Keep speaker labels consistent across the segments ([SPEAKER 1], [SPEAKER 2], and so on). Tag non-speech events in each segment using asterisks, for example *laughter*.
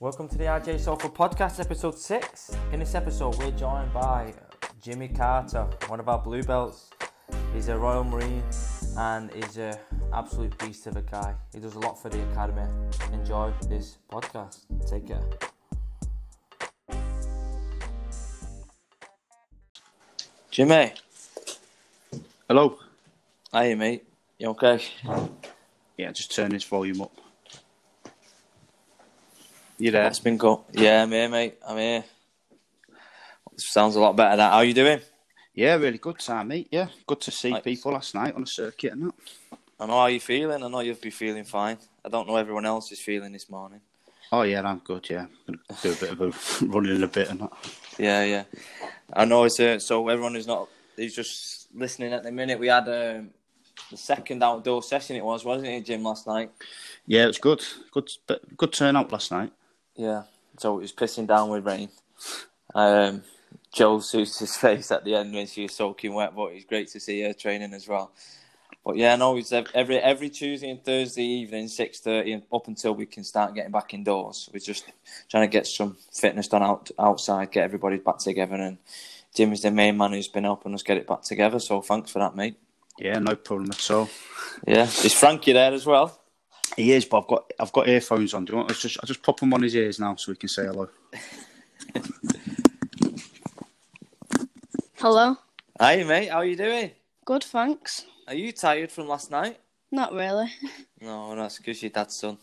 [SPEAKER 1] Welcome to the RJ Sofa Podcast, episode six. In this episode, we're joined by Jimmy Carter, one of our blue belts. He's a Royal Marine and he's an absolute beast of a guy. He does a lot for the academy. Enjoy this podcast. Take care. Jimmy,
[SPEAKER 2] Hello.
[SPEAKER 1] hi mate. You okay?
[SPEAKER 2] Yeah, just turn this volume up. You there?
[SPEAKER 1] That's been good. Yeah, I'm here, mate. I'm here. Sounds a lot better. That. How you doing?
[SPEAKER 2] Yeah, really good time, mate. Yeah, good to see
[SPEAKER 1] Nice.
[SPEAKER 2] people last night on the circuit and that.
[SPEAKER 1] I know how you're feeling. I know you'll be feeling fine. I don't know everyone else is feeling this morning.
[SPEAKER 2] Oh yeah, I'm good. Yeah, gonna do a bit of a *laughs* running a bit and that.
[SPEAKER 1] Yeah, yeah. I know it's uh, so everyone who's not who's just listening at the minute. We had um, the second outdoor session. It was, wasn't it, Jim, last night?
[SPEAKER 2] Yeah, it was good. Good, but good turnout last night.
[SPEAKER 1] Yeah. So it was pissing down with rain. Um, Joe suits his *laughs* face at the end when she was soaking wet, but it's great to see her training as well. But yeah, no, it's every every Tuesday and Thursday evening, six thirty, and up until we can start getting back indoors. We're just trying to get some fitness done out outside, get everybody back together, and Jim is the main man who's been helping us get it back together. So thanks for that, mate.
[SPEAKER 2] Yeah, no problem at all.
[SPEAKER 1] Yeah, is Frankie there as well?
[SPEAKER 2] He is, but I've got I've got earphones on. Do you want? Let's just I just pop them on his ears now so we can say hello. *laughs*
[SPEAKER 3] Hello.
[SPEAKER 1] Hi, mate. How are you doing?
[SPEAKER 3] Good, thanks.
[SPEAKER 1] Are you tired from last night?
[SPEAKER 3] Not really. *laughs*
[SPEAKER 1] No, that's because your dad's son.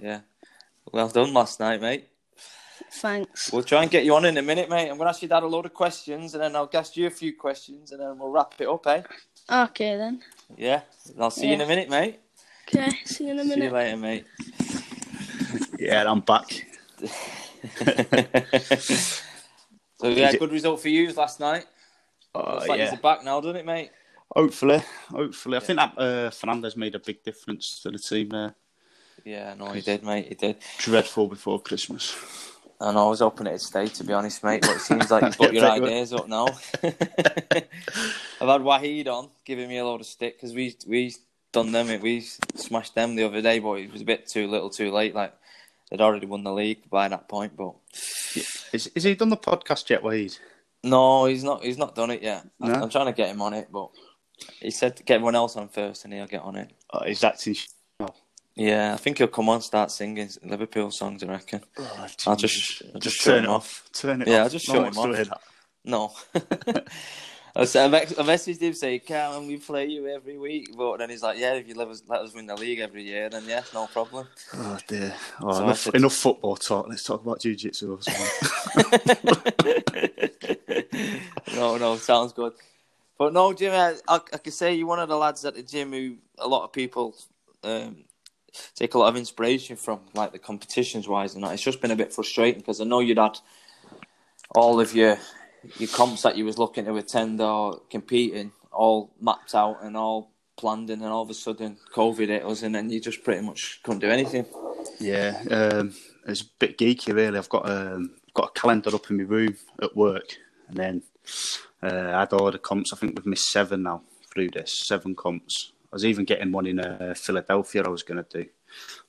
[SPEAKER 1] Yeah. Well done last night, mate.
[SPEAKER 3] Thanks.
[SPEAKER 1] We'll try and get you on in a minute, mate. I'm going to ask your dad a load of questions and then I'll ask you a few questions and then we'll wrap it up, eh?
[SPEAKER 3] Okay then.
[SPEAKER 1] Yeah. I'll see you in a minute, mate.
[SPEAKER 3] Okay, see you in a minute.
[SPEAKER 1] See you
[SPEAKER 3] minute.
[SPEAKER 1] later, mate.
[SPEAKER 2] Yeah, I'm back. *laughs*
[SPEAKER 1] so, yeah,
[SPEAKER 2] Is it-
[SPEAKER 1] good result for you last night.
[SPEAKER 2] Uh,
[SPEAKER 1] Looks like
[SPEAKER 2] yeah.
[SPEAKER 1] you're back now, doesn't it, mate?
[SPEAKER 2] Hopefully, hopefully. I think that uh, Fernandes made a big difference to the team there.
[SPEAKER 1] Yeah, no, he did, mate. He did.
[SPEAKER 2] Dreadful before Christmas.
[SPEAKER 1] And I was hoping it'd stay, to be honest, mate, but it seems *laughs* like you've got your
[SPEAKER 2] Yeah, bet you
[SPEAKER 1] ideas up now. *laughs* I've had Wahid on, giving me a load of stick, because we, we done them, we smashed them the other day, but it was a bit too little too late. Like, they'd already won the league by that point, but...
[SPEAKER 2] Is, is he done the podcast yet, Wade?
[SPEAKER 1] No, he's not. He's not done it yet. I'm- I'm trying to get him on it, but he said to get everyone else on first, and he'll get on it.
[SPEAKER 2] Uh, he's acting. Oh,
[SPEAKER 1] Yeah, I think he'll come on, start singing Liverpool songs. I reckon.
[SPEAKER 2] oh,
[SPEAKER 1] I'll just- I'll
[SPEAKER 2] just
[SPEAKER 1] just
[SPEAKER 2] turn it off. Turn it
[SPEAKER 1] Yeah,
[SPEAKER 2] off.
[SPEAKER 1] I'll just
[SPEAKER 2] No
[SPEAKER 1] shut him off. No. *laughs* *laughs* I said- I messaged him saying, "Can we play you every week?" But then he's like, "Yeah, if you let us let us win the league every year, then yeah, no problem."
[SPEAKER 2] Oh dear. Oh,
[SPEAKER 1] So
[SPEAKER 2] enough,
[SPEAKER 1] said-
[SPEAKER 2] enough football talk. Let's talk about jiu-jitsu or *laughs*
[SPEAKER 1] no, no, sounds good. But no, Jim, I, I, I can say you're one of the lads at the gym who a lot of people um, take a lot of inspiration from, like the competitions wise and that. It's just been a bit frustrating because I know you'd had all of your your comps that you was looking to attend or competing all mapped out and all planned in, and all of a sudden COVID hit us, and then you just pretty much couldn't do anything.
[SPEAKER 2] yeah, um, it's a bit geeky, really. I've got um, got a calendar up in my room at work, and then uh, I had all the comps. I think we've missed seven now through this. Seven comps. I was even getting one in uh, Philadelphia. I was going to do.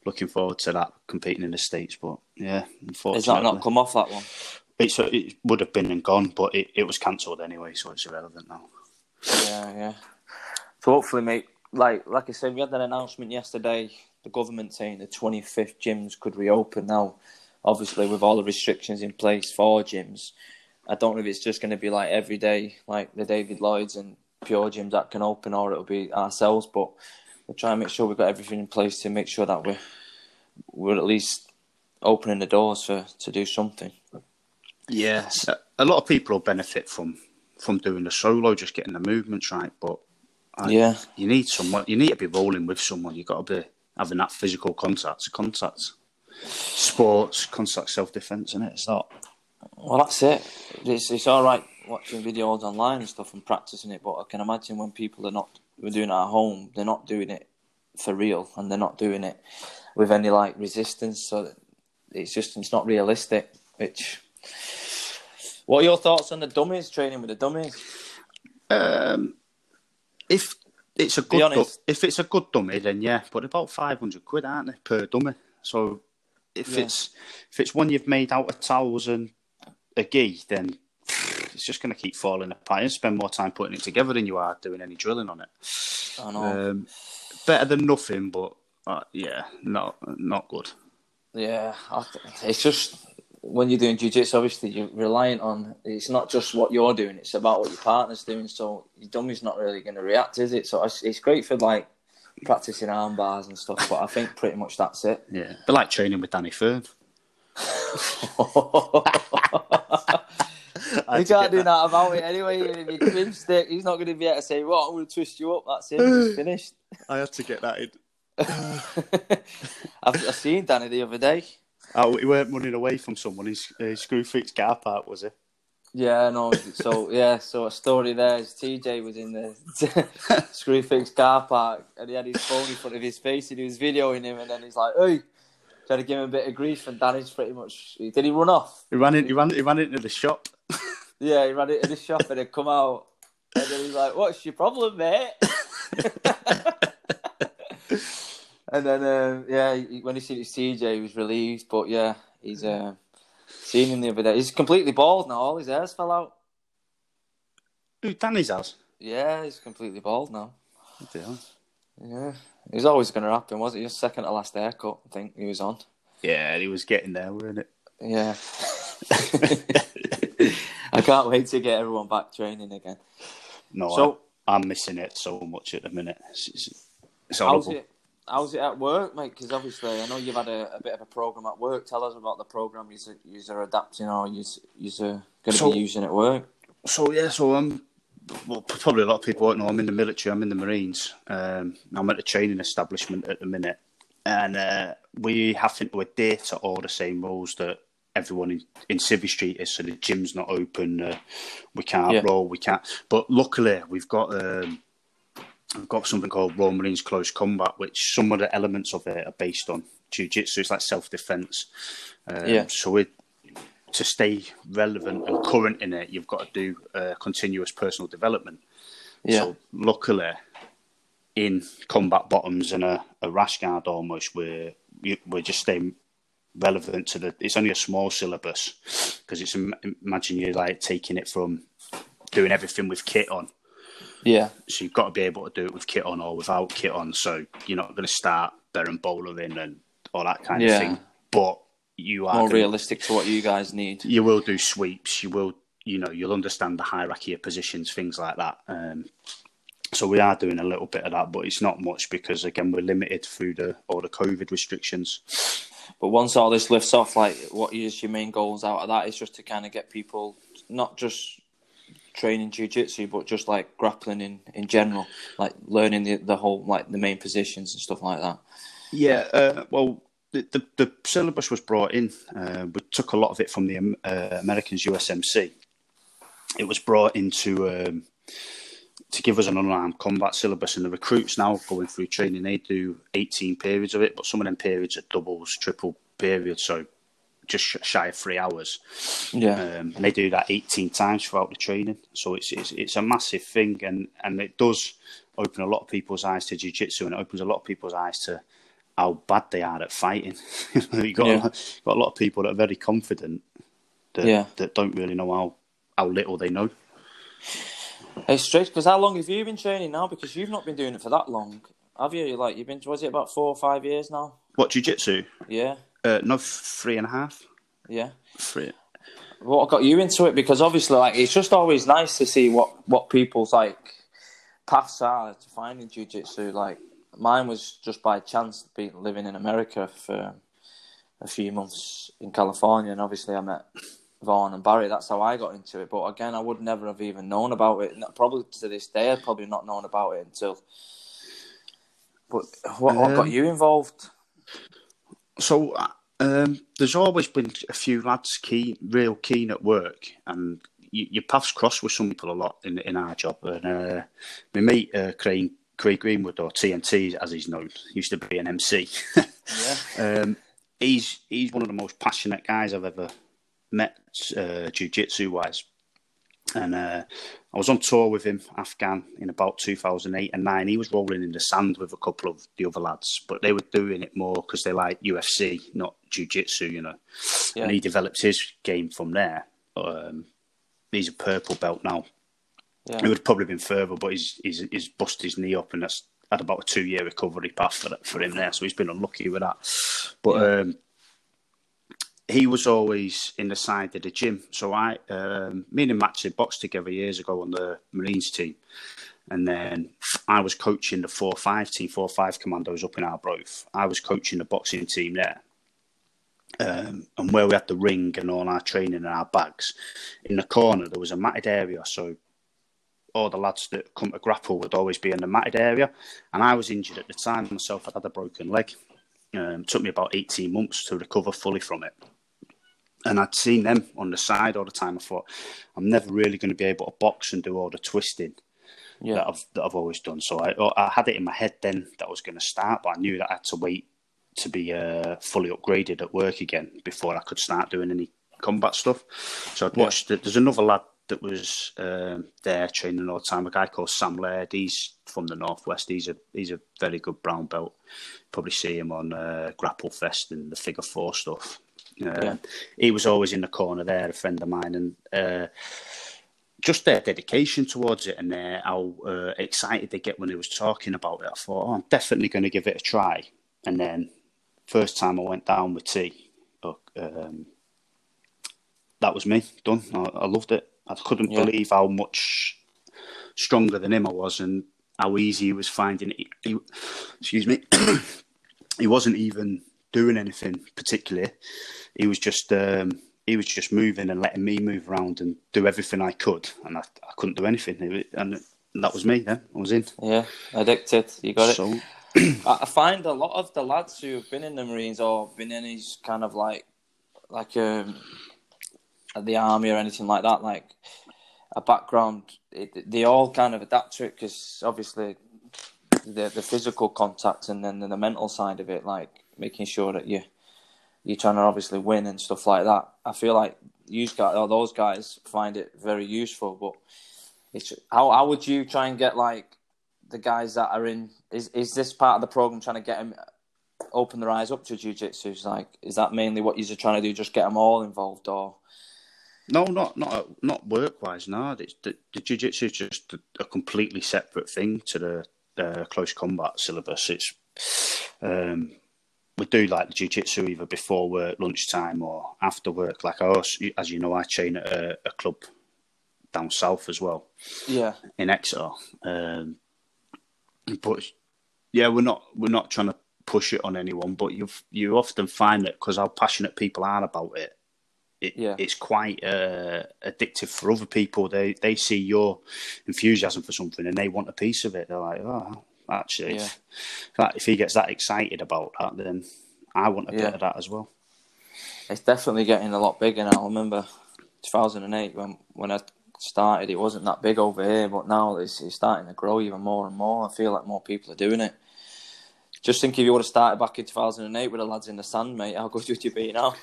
[SPEAKER 2] Looking forward to that competing in the states, but yeah, unfortunately,
[SPEAKER 1] Has that not come off that one?
[SPEAKER 2] It's, it would have been and gone, but it, it was cancelled anyway, so it's irrelevant now.
[SPEAKER 1] Yeah, yeah. So hopefully, mate, like like I said, we had an announcement yesterday. The government saying the 25th gyms could reopen now. Obviously, with all the restrictions in place for gyms, I don't know if it's just going to be like every day, like the David Lloyd's and Pure gyms that can open, or it'll be ourselves. But we'll try and make sure we've got everything in place to make sure that we're we're at least opening the doors for to do something.
[SPEAKER 2] Yeah, a lot of people will benefit from from doing the solo, just getting the movements right. But I-
[SPEAKER 1] Yeah.
[SPEAKER 2] you need someone. You need to be rolling with someone. You have got to be having that physical contact. Contact, sports, contact, self defense, and it? it's not.
[SPEAKER 1] Well, that's it. It's it's all right watching videos online and stuff and practicing it, but I can imagine when people are not we're doing it at home, they're not doing it for real, and they're not doing it with any like resistance. So it's just it's not realistic. Which, what are your thoughts on the dummies training with the dummies?
[SPEAKER 2] Um, if it's a good, du- if it's a good dummy, then yeah. But about five hundred quid, aren't they per dummy? So if
[SPEAKER 1] Yeah.
[SPEAKER 2] it's if it's one you've made out of towels and a gi, then it's just going to keep falling apart. You spend more time putting it together than you are doing any drilling on it.
[SPEAKER 1] I know.
[SPEAKER 2] Um, better than nothing, but uh, yeah, not not good.
[SPEAKER 1] Yeah, I th- it's just when you're doing jiu-jitsu, obviously you're reliant on. It's not just what you're doing; it's about what your partner's doing. So your dummy's not really going to react, is it? So it's, it's great for like practicing arm bars and stuff. But I think pretty much that's it.
[SPEAKER 2] Yeah, but like training with Danny Fern.
[SPEAKER 1] he *laughs* *laughs* can't do that about it anyway. If he clinched it, he's not going to be able to say, "Well, I'm going to twist you up." That's it. It's *sighs* finished.
[SPEAKER 2] I had to get that in. *laughs*
[SPEAKER 1] I've, I seen Danny the other day.
[SPEAKER 2] Oh, he weren't running away from someone. His uh, Screwfix car park was it?
[SPEAKER 1] Yeah, no. So yeah, so a story there is TJ was in the *laughs* Screwfix car park and he had his phone in front of his face and he was videoing him and then he's like, "Hey," trying to give him a bit of grief and Danny's pretty much. Did he run off?
[SPEAKER 2] He ran in. He ran. He ran into the shop. *laughs*
[SPEAKER 1] Yeah, he ran into the shop and then come out and then he's like, "What's your problem, mate?" *laughs* and then um, yeah, he- when he seen his TJ, he was relieved. But yeah, he's uh, seen him the other day. He's completely bald now. All his hairs fell out.
[SPEAKER 2] Who Danny's house?
[SPEAKER 1] Yeah, he's completely bald now.
[SPEAKER 2] Yeah.
[SPEAKER 1] Yeah, it was always going to happen, was it? His second to last haircut, I think he was on.
[SPEAKER 2] Yeah, he was getting there, weren't it?
[SPEAKER 1] Yeah. *laughs* I can't wait to get everyone back training again.
[SPEAKER 2] No,
[SPEAKER 1] So-
[SPEAKER 2] I, I'm missing it so much at the minute. It's, it's, it's
[SPEAKER 1] How's
[SPEAKER 2] horrible.
[SPEAKER 1] it? How's it at work, mate? Because obviously, I know you've had a, a bit of a program at work. Tell us about the program you're, you're adapting or you're, you're going to
[SPEAKER 2] So-
[SPEAKER 1] be using at work.
[SPEAKER 2] So yeah, so I'm well, probably a lot of people won't know I'm in the military. I'm in the Marines. Um, I'm at a training establishment at the minute, and uh, we have to adhere to all the same rules that everyone in, in Civvy Street is. So the gym's not open. Uh, we can't
[SPEAKER 1] Yeah.
[SPEAKER 2] roll. We can't. But luckily, we've got. Um, We've got something called Royal Marines Close Combat, which some of the elements of it are based on jiu-jitsu. It's like self-defense. Um,
[SPEAKER 1] Yeah.
[SPEAKER 2] So to stay relevant and current in it, you've got to do uh, continuous personal development.
[SPEAKER 1] Yeah.
[SPEAKER 2] So luckily, in combat bottoms and a, a rash guard almost, we're we're just staying relevant to the. It's only a small syllabus because it's imagine you're like taking it from doing everything with kit on.
[SPEAKER 1] Yeah.
[SPEAKER 2] So you've got to be able to do it with kit on or without kit on. So you're not going to start berimboloing and all that kind
[SPEAKER 1] Yeah.
[SPEAKER 2] of thing. But you are
[SPEAKER 1] More
[SPEAKER 2] gonna-
[SPEAKER 1] realistic to what you guys need.
[SPEAKER 2] you will do sweeps. You will, you know, you'll understand the hierarchy of positions, things like that. Um, so we are doing a little bit of that, but it's not much because again we're limited through the all the COVID restrictions.
[SPEAKER 1] But once all this lifts off, like, what is your main goals out of that? Is just to kind of get people not just training jiu-jitsu but just like grappling in, in general, like learning the the whole like the main positions and stuff like that.
[SPEAKER 2] Yeah, uh, well, the, the the syllabus was brought in. Uh, we took a lot of it from the um, uh, Americans USMC. It was brought into um, to give us an unarmed combat syllabus, and the recruits now going through training. They do eighteen periods of it, but some of them periods are doubles, triple periods, so just shy of three hours.
[SPEAKER 1] Yeah,
[SPEAKER 2] Um, and they do that 18 times throughout the training. So it's, it's it's a massive thing, and, and it does open a lot of people's eyes to jiu-jitsu, and it opens a lot of people's eyes to how bad they are at fighting. *laughs* you got
[SPEAKER 1] Yeah.
[SPEAKER 2] a, got a lot of people that are very confident that
[SPEAKER 1] Yeah.
[SPEAKER 2] that don't really know how how little they know.
[SPEAKER 1] it's strange because how long have you been training now? Because you've not been doing it for that long, have you? Like you've been, was it about four or five years now?
[SPEAKER 2] What jiu-jitsu?
[SPEAKER 1] Yeah,
[SPEAKER 2] Uh, no, three and a half.
[SPEAKER 1] yeah.
[SPEAKER 2] Three.
[SPEAKER 1] What got you into it? Because obviously, like, it's just always nice to see what what people's like paths are to finding jujitsu. Like, mine was just by chance being living in America for a few months in California, and obviously I met Vaughn and Barry. That's how I got into it. But again, I would never have even known about it. Probably to this day, I've probably not known about it until. But what, what got
[SPEAKER 2] Um,
[SPEAKER 1] you involved?
[SPEAKER 2] So uh, um, there's always been a few lads keen, real keen at work, and you, your paths cross with some people a lot in in our job. And uh, my mate uh, Craig, Craig Greenwood, or TNT as he's known, used to be an MC.
[SPEAKER 1] Yeah, *laughs*
[SPEAKER 2] um, he's he's one of the most passionate guys I've ever met, uh, jiu-jitsu wise. And uh, I was on tour with him, Afghan, in about 2008 and 9. He was rolling in the sand with a couple of the other lads, but they were doing it more because they like UFC, not jiu jitsu, you know.
[SPEAKER 1] Yeah.
[SPEAKER 2] And he developed his game from there. Um, he's a purple belt now.
[SPEAKER 1] Yeah.
[SPEAKER 2] It would have probably been further, but he's, he's, he's busted his knee up, and that's had about a two year recovery path for, for him there. So he's been unlucky with that. But
[SPEAKER 1] Yeah.
[SPEAKER 2] um, he was always in the side of the gym. So I, um, me and Matt boxed together years ago on the Marines team. And then I was coaching the 4 5 team, 4 5 commandos up in Arbroath. I was coaching the boxing team there. Um, and where we had the ring and all our training and our bags, in the corner there was a matted area. So all the lads that come to grapple would always be in the matted area. And I was injured at the time myself. I'd had a broken leg. Um, it took me about 18 months to recover fully from it. And I'd seen them on the side all the time. I thought, I'm never really going to be able to box and do all the twisting
[SPEAKER 1] Yeah.
[SPEAKER 2] that I've that I've always done. So I I had it in my head then that I was going to start, but I knew that I had to wait to be uh, fully upgraded at work again before I could start doing any combat stuff. So I'd watched. The, there's another lad that was um, there training all the time. A guy called Sam Laird. He's from the northwest. He's a he's a very good brown belt. Probably see him on uh, Grapple Fest and the Figure Four stuff. Uh,
[SPEAKER 1] Yeah.
[SPEAKER 2] He was always in the corner there, a friend of mine, and uh, just their dedication towards it and their, how uh, excited they get when they was talking about it. I thought, oh, I'm definitely going to give it a try. And then, first time I went down with tea, um, that was me done. I, I loved it. I couldn't
[SPEAKER 1] Yeah.
[SPEAKER 2] believe how much stronger than him I was, and how easy he was finding it. He, excuse me. *clears throat* he wasn't even doing anything particularly. He was just um, he was just moving and letting me move around and do everything I could, and I, I couldn't do anything. And that was me. Then I was in.
[SPEAKER 1] Yeah. Addicted. You got it.
[SPEAKER 2] So
[SPEAKER 1] I *clears throat* I find a lot of the lads who've been in the Marines or been in these kind of like, like um, the army or anything like that, like a background, it, they all kind of adapt to it because obviously the the physical contact and then the mental side of it, like making sure that you you're trying to obviously win and stuff like that. I feel like you guys or those guys find it very useful, but it's how how would you try and get like the guys that are in is is this part of the program trying to get them open their eyes up to jiu-jitsu Is like is that mainly what you're trying to do just get them all involved or
[SPEAKER 2] no, not not not work wise. No, it's, the, the jiu-jitsu is just a, a completely separate thing to the uh, close combat syllabus. It's um, we do like the jiu-jitsu either before work, lunchtime, or after work. Like I also, as you know, I train at a, a club down south as well.
[SPEAKER 1] yeah
[SPEAKER 2] in Exeter. Um, but yeah, we're not we're not trying to push it on anyone, but you you often find that because how passionate people are about it, it
[SPEAKER 1] Yeah.
[SPEAKER 2] it's quite uh, addictive for other people. They they see your enthusiasm for something and they want a piece of it. They're like, oh, actually,
[SPEAKER 1] Yeah.
[SPEAKER 2] if, if he gets that excited about that, then I want a
[SPEAKER 1] Yeah.
[SPEAKER 2] bit of that as well.
[SPEAKER 1] it's definitely getting a lot bigger now I remember 2008 when when I started it wasn't that big over here but now it's, it's starting to grow even more and more I feel like more people are doing it just think if you would have started back in 2008 with the lads in the sand mate how good *laughs* would you be now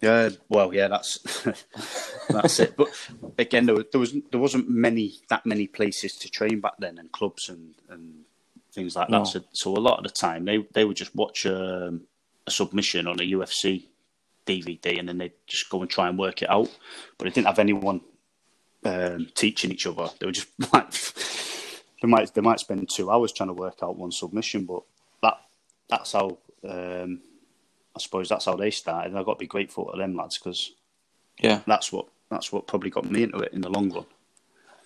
[SPEAKER 2] Yeah, well, yeah, that's *laughs* that's it. But again, there, was- there was there wasn't many that many places to train back then, and clubs and, and things like that.
[SPEAKER 1] No.
[SPEAKER 2] So, so a lot of the time, they they would just watch um, a submission on a UFC DVD, and then they would just go and try and work it out. But they didn't have anyone um, teaching each other. They were just *laughs* like they might they might spend two hours trying to work out one submission, but that that's how. Um, I suppose that's how they started, and I've got to be grateful to them lads because
[SPEAKER 1] yeah
[SPEAKER 2] that's what that's what probably got me into it in the long run.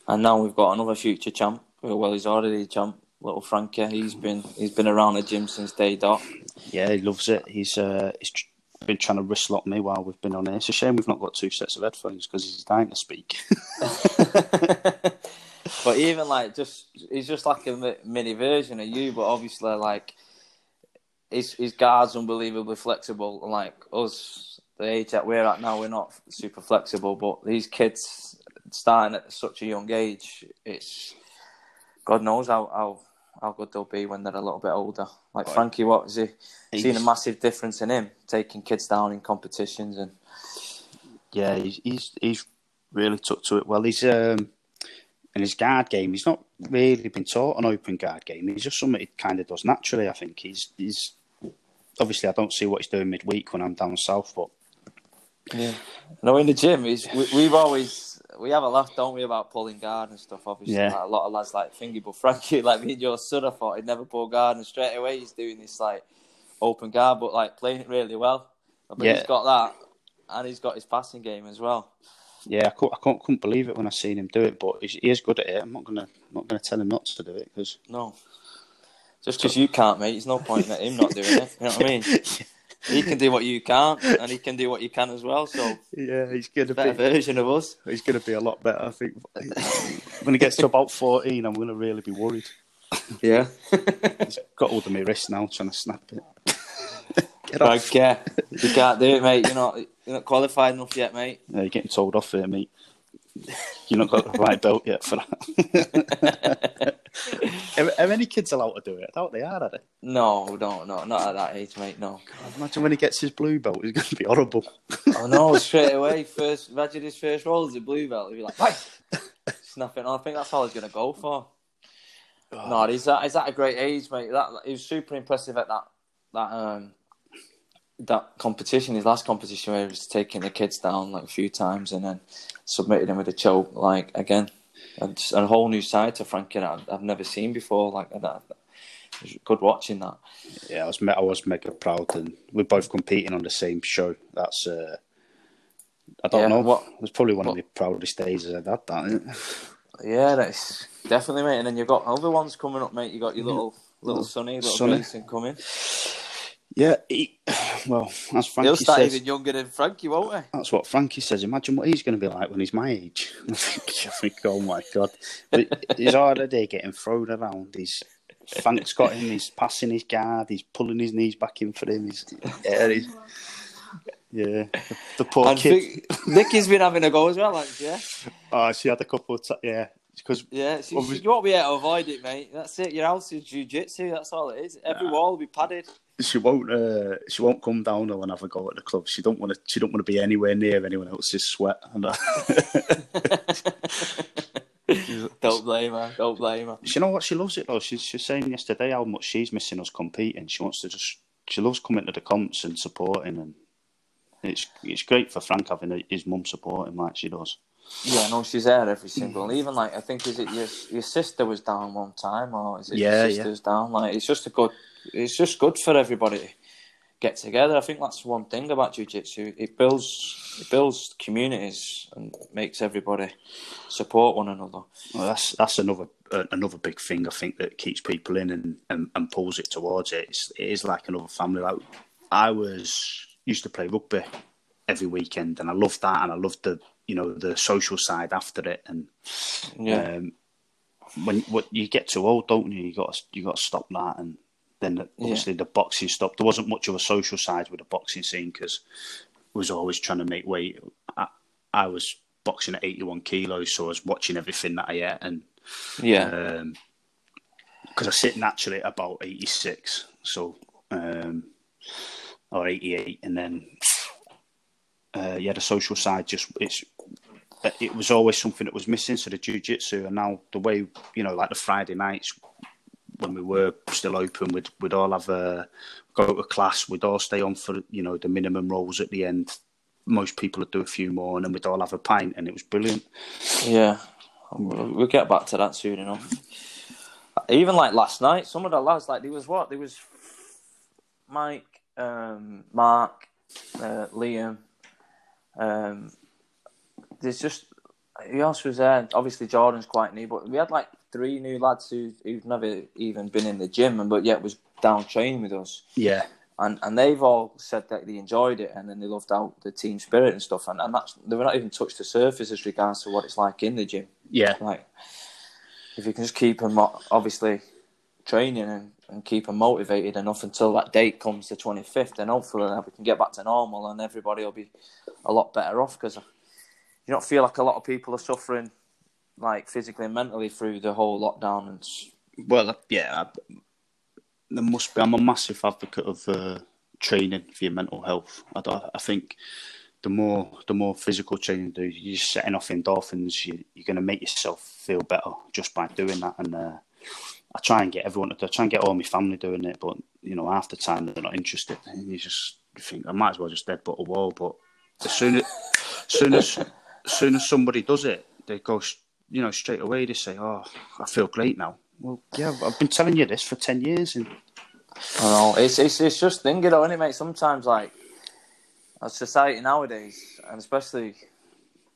[SPEAKER 1] And now we've got another future champ. Well, he's already a champ. Little Frankie. He's been he's been around the gym since day dot.
[SPEAKER 2] Yeah, he loves it. He's uh, he's tr- been trying to wrist lock me while we've been on here. It's a shame we've not got two sets of headphones because he's dying to speak. *laughs* *laughs*
[SPEAKER 1] but even like just he's just like a mini version of you. But obviously, like his his guard's unbelievably flexible. And like us, the age that we're at now, we're not super flexible. But these kids starting at such a young age, it's God knows how how, how good they'll be when they're a little bit older. Like
[SPEAKER 2] Right.
[SPEAKER 1] Frankie, what is he? Seen a massive difference in him taking kids down in competitions and
[SPEAKER 2] yeah, he's, he's he's really took to it well. He's um, in his guard game. He's not really been taught an open guard game. He's just something he kind of does naturally. I think he's he's obviously I don't see what he's doing midweek when I'm down south, but
[SPEAKER 1] Yeah. No, in the gym, he's, we, we've always we have a laugh, don't we, about pulling guard and stuff. Obviously,
[SPEAKER 2] Yeah.
[SPEAKER 1] like, a lot of lads like Fingy, but Frankie, *laughs* like me and your son, I thought he'd never pull guard, and straight away he's doing this like open guard, but like playing it really well. But
[SPEAKER 2] Yeah.
[SPEAKER 1] he's got that, and he's got his passing game as well.
[SPEAKER 2] Yeah, I, couldn't, I couldn't, couldn't believe it when I seen him do it. But he's, he is good at it. I'm not gonna not gonna tell him not to do it because
[SPEAKER 1] No, just because you can't, mate, there's no point in him not doing it. You know what I mean? *laughs* He can do what you can't, and he can do what you can as well. So
[SPEAKER 2] yeah, he's gonna
[SPEAKER 1] better
[SPEAKER 2] be
[SPEAKER 1] version of us.
[SPEAKER 2] he's gonna be a lot better. I think when he gets to about 14, I'm gonna really be worried. *laughs*
[SPEAKER 1] Yeah.
[SPEAKER 2] He's got hold of my wrist now, trying to snap it. Get off.
[SPEAKER 1] Frank, yeah, you can't do it, mate. You're not you're not qualified enough yet, mate.
[SPEAKER 2] Yeah, you're getting told off here, mate. You're not got the right belt yet for that. *laughs* are, are any kids allowed to do it? I doubt they are, are they?
[SPEAKER 1] No, no, no, not at that age, mate. No.
[SPEAKER 2] Imagine when he gets his blue belt, it's going to be horrible.
[SPEAKER 1] Oh no, straight away. First, imagine his first roll as a blue belt. He'd be like, right, snapping. I think that's all he's gonna go for. No, he's at he's at a great age, mate. That he was super impressive at that that um that competition. His last competition where he was taking the kids down like a few times and then submitted him with a choke. Like again, and a whole new side to Frankie that I've, never seen before. Like that. Was good watching that.
[SPEAKER 2] Yeah, I was I was mega proud, and we're both competing on the same show. That's uh, I don't
[SPEAKER 1] Yeah,
[SPEAKER 2] know.
[SPEAKER 1] what-
[SPEAKER 2] It was probably one
[SPEAKER 1] what-
[SPEAKER 2] of the proudest days I've had. That isn't it?
[SPEAKER 1] Yeah, that's definitely, mate. And then you've got other ones coming up, mate. You got your little little
[SPEAKER 2] Little
[SPEAKER 1] Sonny, little. Mason coming.
[SPEAKER 2] Yeah, he, *sighs* well, that's Frankie
[SPEAKER 1] He'll start
[SPEAKER 2] says,
[SPEAKER 1] even younger than Frankie, won't he?
[SPEAKER 2] that's what Frankie says. Imagine what he's going to be like when he's my age. *laughs* I think, oh my god, but he's already getting thrown around. He's Frank's got him. He's passing his guard. He's pulling his knees back in for him. He's, yeah, he's, yeah. The poor
[SPEAKER 1] And
[SPEAKER 2] kid.
[SPEAKER 1] Nicky's been having a go as well, hasn't? Yeah,
[SPEAKER 2] Oh, she had a couple of times. Yeah, because
[SPEAKER 1] yeah. So
[SPEAKER 2] Obviously-
[SPEAKER 1] you won't be able to avoid it, mate. That's it. Your house is jiu-jitsu. That's all it is. Every
[SPEAKER 2] Nah.
[SPEAKER 1] wall will be padded.
[SPEAKER 2] She won't. Uh, she won't come down and have a go at the club. She don't want to. She don't want to be anywhere near anyone else's sweat. And, uh, *laughs*
[SPEAKER 1] Don't blame her. Don't blame her.
[SPEAKER 2] you know what? She loves it though. She's she was saying yesterday how much she's missing us competing. She wants to just. She loves coming to the comps and supporting, and it's it's great for Frank having his mum supporting like she does.
[SPEAKER 1] Yeah, no, she's there every single. Even like I think is it your your sister was down one time, or is it
[SPEAKER 2] Yeah,
[SPEAKER 1] your
[SPEAKER 2] yeah.
[SPEAKER 1] sister's down? Like it's just a good. It's just good for everybody to get together. I think that's one thing about jiu-jitsu. It builds it builds communities and makes everybody support one another.
[SPEAKER 2] Well, that's that's another uh, another big thing I think that keeps people in and, and, and pulls it towards it. It's, it is like another family. Like I was used to play rugby every weekend, and I loved that, and I loved the you know the social side after it. And
[SPEAKER 1] Yeah,
[SPEAKER 2] um, when what you get too old, don't you? You got to, you got to stop that, and then obviously the boxing stopped. There wasn't much of a social side with the boxing scene because was always trying to make weight. I, I was boxing at 81 kilos, so I was watching everything that I ate and
[SPEAKER 1] yeah,
[SPEAKER 2] because I sit naturally at about 86, so um, or 88, and then uh, yeah, the social side just it's it was always something that was missing. So the jiu-jitsu, and now the way you know, like the Friday nights when we were still open, we'd we'd all have a go to class, we'd all stay on for you know the minimum rolls at the end. Most people would do a few more, and then we'd all have a pint, and it was brilliant.
[SPEAKER 1] yeah. We'll get back to that soon enough. Even like last night, some of the lads like there was what there was Mike, um, Mark, uh, Liam. Um, there's just who else was there? Obviously Jordan's quite new, but we had like three new lads who who've never even been in the gym, and but yet was down training with us.
[SPEAKER 2] Yeah,
[SPEAKER 1] And and they've all said that they enjoyed it, and then they loved out the team spirit and stuff. And and that's they were not even touched the surface as regards to what it's like in the gym.
[SPEAKER 2] yeah,
[SPEAKER 1] Like if you can just keep them obviously training and, and keep them motivated enough until that date comes the 25th, then hopefully we can get back to normal and everybody will be a lot better off because you don't feel like a lot of people are suffering like physically and mentally through the whole lockdown and
[SPEAKER 2] Well, yeah, I, there must be. I'm a massive advocate of uh, training for your mental health. I, I think the more the more physical training you do, you're setting off endorphins. You, you're going to make yourself feel better just by doing that. And uh, I try and get everyone to I try and get all my family doing it, but you know, half the time they're not interested. And you just think I might as well just deadbutt a wall. But as soon as, soon as, as soon as somebody does it, they go, you know, straight away. They say, "Oh, I feel great now." Well, yeah, I've been telling you this for ten years, and
[SPEAKER 1] I know it's it's it's just thinking though, isn't it, mate? Sometimes like our society nowadays, and especially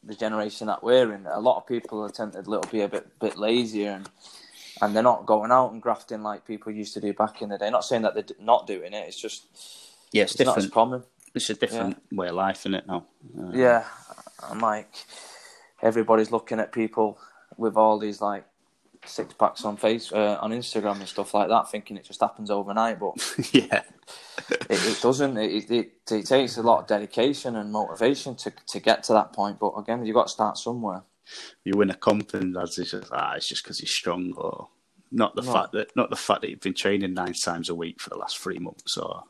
[SPEAKER 1] the generation that we're in, a lot of people are tend to a little bit a bit bit lazier and and they're not going out and grafting like people used to do back in the day. Not saying that they're not doing it. It's just
[SPEAKER 2] yeah, it's,
[SPEAKER 1] it's not as
[SPEAKER 2] different.
[SPEAKER 1] common.
[SPEAKER 2] It's a different way of life, isn't it? Now, uh,
[SPEAKER 1] Yeah, I'm like everybody's looking at people with all these like six packs on face uh, on Instagram and stuff like that, thinking it just happens overnight, but *laughs*
[SPEAKER 2] yeah,
[SPEAKER 1] it, it doesn't. It, it it takes a lot of dedication and motivation to to get to that point. But again, you've got to start somewhere.
[SPEAKER 2] you win a comp and that's just ah, it's just because he's strong, or not the
[SPEAKER 1] No.
[SPEAKER 2] fact that not the fact that you've been training nine times a week for the last three months, or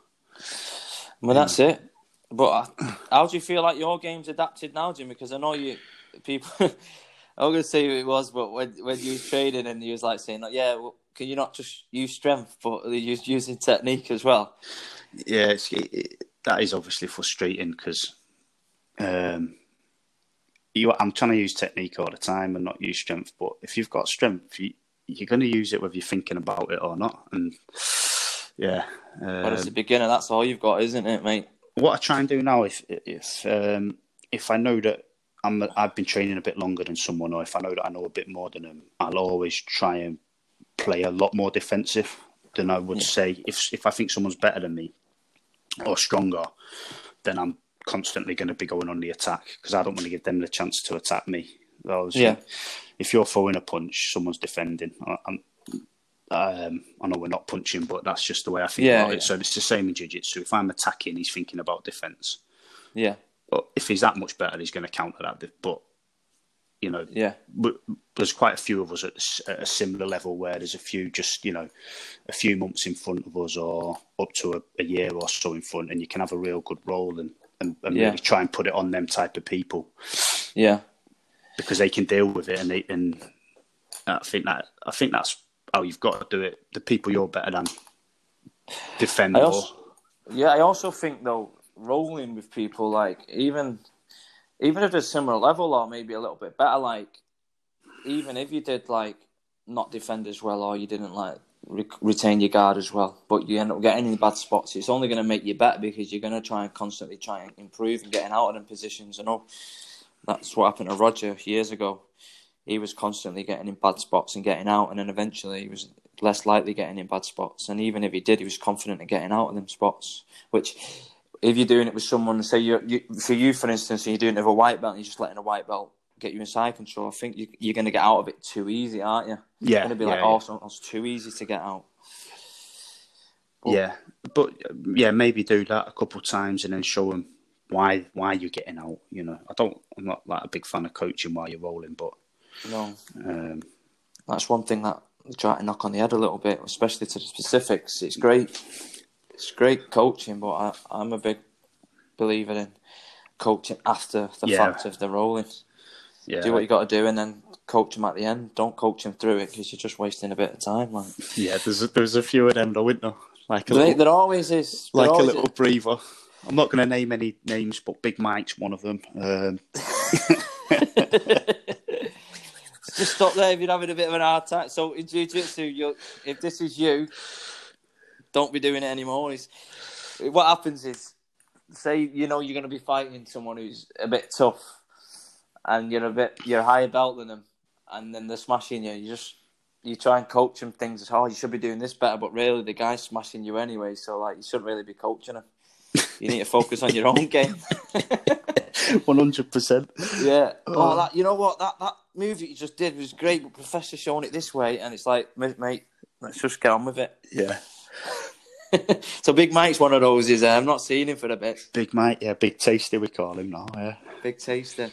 [SPEAKER 1] Well, that's it. But uh, how do you feel like your game's adapted now, Jim? Because I know you people. I'm going to say who it was, but when when you was trading and you was like saying, like, "Yeah, well, can you not just use strength, but use using technique as well?"
[SPEAKER 2] yeah, it's, it, it, that is obviously frustrating because um, you, I'm trying to use technique all the time and not use strength. But if you've got strength, you, you're going to use it whether you're thinking about it or not. And *sighs* yeah,
[SPEAKER 1] But as
[SPEAKER 2] um,
[SPEAKER 1] a beginner, that's all you've got, isn't it, mate?
[SPEAKER 2] What I try and do now, if if um, if I know that I'm I've been training a bit longer than someone, or if I know that I know a bit more than them, I'll always try and play a lot more defensive than I would say if if I think someone's better than me or stronger, then I'm constantly going to be going on the attack because I don't want to give them the chance to attack me.
[SPEAKER 1] Yeah.
[SPEAKER 2] If you're throwing a punch, someone's defending. I'm, um, I know we're not punching, but that's just the way I think
[SPEAKER 1] Yeah,
[SPEAKER 2] about
[SPEAKER 1] yeah.
[SPEAKER 2] it. So it's the same in jiu-jitsu. If I'm attacking, he's thinking about defense.
[SPEAKER 1] Yeah,
[SPEAKER 2] But if he's that much better, he's going to counter that. But you know,
[SPEAKER 1] yeah,
[SPEAKER 2] but there's quite a few of us at a similar level where there's a few just you know a few months in front of us or up to a, a year or so in front, and you can have a real good roll and and, and
[SPEAKER 1] Yeah.
[SPEAKER 2] really try and put it on them type of people
[SPEAKER 1] yeah.
[SPEAKER 2] because they can deal with it and they and I think that I think that's how you've got to do it. The people you're better than defend
[SPEAKER 1] I
[SPEAKER 2] more.
[SPEAKER 1] also, yeah, I also think though rolling with people like even even if they're similar level or maybe a little bit better, like even if you did like not defend as well or you didn't like re- retain your guard as well, but you end up getting in bad spots, it's only going to make you better because you're going to try and constantly try and improve and getting out of them positions. I know that's what happened to Roger years ago. He was constantly getting in bad spots and getting out, and then eventually he was less likely getting in bad spots. And even if he did, he was confident in getting out of them spots. Which, if you're doing it with someone, say you, you for you, for instance, and you're doing it with a white belt, and you're just letting a white belt get you in side control, I think you, you're going to get out of it too easy, aren't you?
[SPEAKER 2] Yeah,
[SPEAKER 1] You're going to be
[SPEAKER 2] yeah,
[SPEAKER 1] like,
[SPEAKER 2] yeah.
[SPEAKER 1] oh, so oh, it's too easy to get out. But-
[SPEAKER 2] Yeah, but yeah, maybe do that a couple of times and then show them why why you're getting out. You know, I don't. I'm not like a big fan of coaching while you're rolling, but
[SPEAKER 1] No,
[SPEAKER 2] um,
[SPEAKER 1] that's one thing that I try to knock on the head a little bit, especially to the specifics. It's great, it's great coaching, but I, I'm a big believer in coaching after the
[SPEAKER 2] Yeah.
[SPEAKER 1] fact of the rolling.
[SPEAKER 2] yeah,
[SPEAKER 1] Do what you got to do, and then coach them at the end. Don't coach them through it because you're just wasting a bit of time. Like,
[SPEAKER 2] yeah. There's a, there's a few of them though, isn't there? Like a
[SPEAKER 1] there,
[SPEAKER 2] little,
[SPEAKER 1] there always is. there
[SPEAKER 2] like a
[SPEAKER 1] always
[SPEAKER 2] little breather. I'm not going to name any names, but Big Mike's one of them. Um, *laughs* *laughs*
[SPEAKER 1] Just stop there if you're having a bit of an hard time. So in jiu-jitsu, you if this is you, don't be doing it anymore. What happens is, say you know you're going to be fighting someone who's a bit tough, and you're a bit you're higher belt than them, and then they're smashing you. You just you try and coach them things. As oh, you should be doing this better, but really the guy's smashing you anyway. So like you shouldn't really be coaching him. You need to focus on your own game. *laughs* *laughs*
[SPEAKER 2] One hundred percent.
[SPEAKER 1] Yeah. Oh, that you know what that that movie you just did was great, but Professor's showing it this way, and it's like, mate, mate let's just get on with it.
[SPEAKER 2] Yeah, *laughs*
[SPEAKER 1] so Big Mike's one of those. Is uh, I'm not seeing him for a bit.
[SPEAKER 2] Big Mike. Yeah, Big Tasty. We call him now. Yeah,
[SPEAKER 1] Big taster.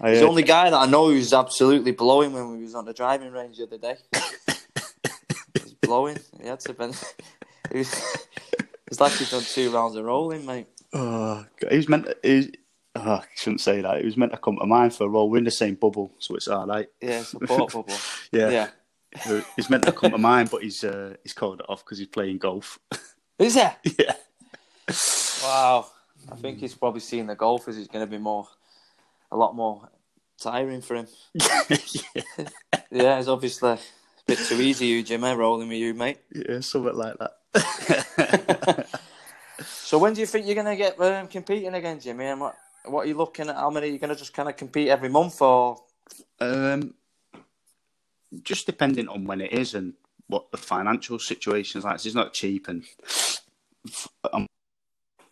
[SPEAKER 2] I
[SPEAKER 1] He's the only guy that I know who's absolutely blowing when we was on the driving range the other day. *laughs* He's blowing. He had to been. It it's like he's done two rounds of rolling, mate.
[SPEAKER 2] Oh, God, he was meant. To, he, Oh, I shouldn't say that. It was meant to come to mind for a roll. We're in the same bubble, so it's all right.
[SPEAKER 1] Yeah, support *laughs* bubble.
[SPEAKER 2] Yeah.
[SPEAKER 1] Yeah.
[SPEAKER 2] He's meant to come to mind, but he's uh, he's called it off because he's playing golf.
[SPEAKER 1] Is it? *laughs*
[SPEAKER 2] yeah.
[SPEAKER 1] Wow. I think he's probably seeing the golfers. It's going to be more, a lot more tiring for him. Yeah, *laughs* yeah, it's obviously a bit too easy, you Jimmy, rolling with you, mate.
[SPEAKER 2] yeah, something like that.
[SPEAKER 1] So when do you think you're going to get um, competing again, Jimmy? And what what are you looking at? How many are you going to just kind of compete every month, or
[SPEAKER 2] Um, just depending on when it is and what the financial situation is like. It's not cheap, and I'm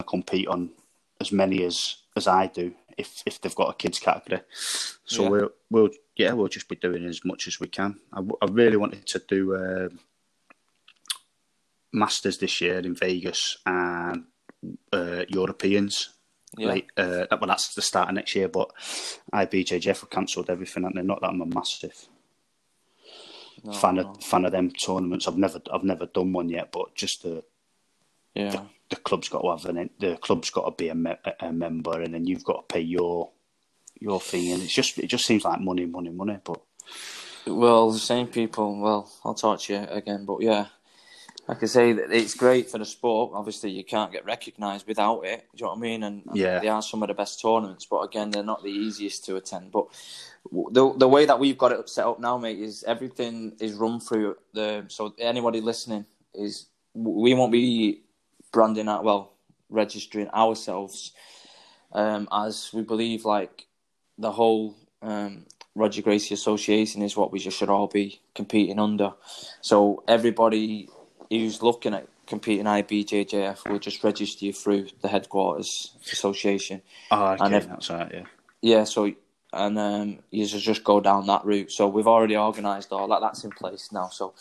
[SPEAKER 2] compete on as many as as I do if if they've got a kids category. So
[SPEAKER 1] Yeah.
[SPEAKER 2] we'll we'll yeah we'll just be doing as much as we can. I, w- I really wanted to do uh, masters this year in Vegas and uh, Europeans.
[SPEAKER 1] Yeah,
[SPEAKER 2] Like, uh, well, that's the start of next year, but IBJJF have cancelled everything, and they're not that I'm a massive
[SPEAKER 1] no,
[SPEAKER 2] fan
[SPEAKER 1] no.
[SPEAKER 2] of fan of them tournaments. I've never I've never done one yet, but just the
[SPEAKER 1] yeah,
[SPEAKER 2] the club's got to have an the club's got to be a, me- a member, and then you've got to pay your your fee, and it's just it just seems like money, money, money. But
[SPEAKER 1] Well, the same people. Well, I'll talk to you again, but yeah, like I say, that it's great for the sport. Obviously, you can't get recognised without it. Do you know what I mean? And, and
[SPEAKER 2] Yeah.
[SPEAKER 1] they are some of the best tournaments, but again, they're not the easiest to attend. But the the way that we've got it set up now, mate, is everything is run through the. So anybody listening is we won't be branding out well registering ourselves um, as we believe like the whole um, Roger Gracie Association is what we just should all be competing under. So everybody who's looking at competing in IBJJF will just register you through the headquarters association.
[SPEAKER 2] oh, okay,
[SPEAKER 1] And if-
[SPEAKER 2] that's right. Yeah,
[SPEAKER 1] Yeah, so and um, you just just go down that route. So we've already organised all that. That's in place now. So